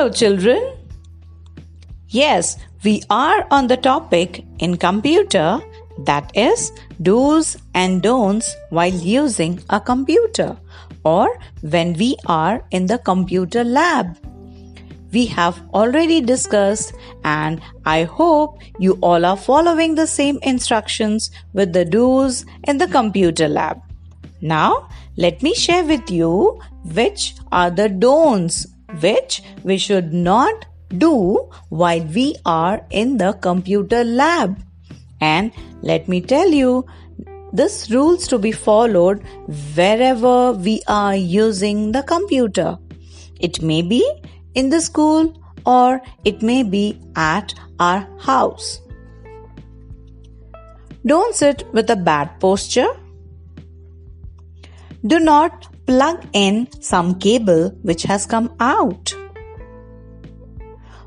Hello, children. Yes, we are on the topic in computer that is do's and don'ts while using a computer or when we are in the computer lab. We have already discussed and I hope you all are following the same instructions with the do's in the computer lab. Now, let me share with you which are the don'ts which we should not do while we are in the computer lab. And let me tell you, this rules to be followed wherever we are using the computer. It may be in the school or it may be at our house. Don't sit with a bad posture. Do not plug in some cable which has come out.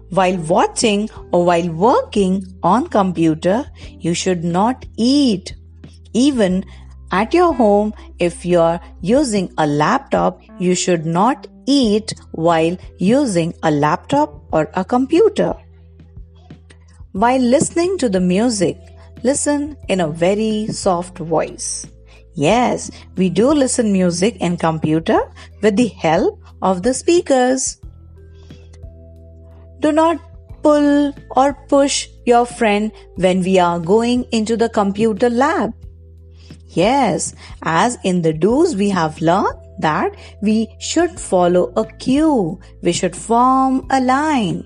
While watching or while working on computer, you should not eat. Even at your home, if you're using a laptop, you should not eat while using a laptop or a computer. While listening to the music, listen in a very soft voice. Yes, we do listen music in computer with the help of the speakers. Do not pull or push your friend when we are going into the computer lab. Yes, as in the do's we have learned that we should follow a queue. We should form a line.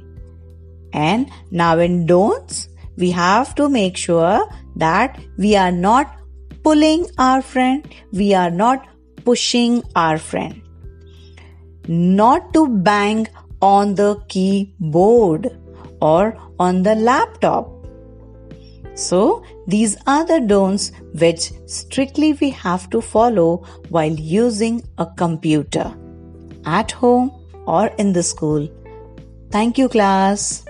And now in don'ts, we have to make sure that we are not pulling our friend, we are not pushing our friend. Not to bang on the keyboard or on the laptop. So, these are the don'ts which strictly we have to follow while using a computer at home or in the school. Thank you, class.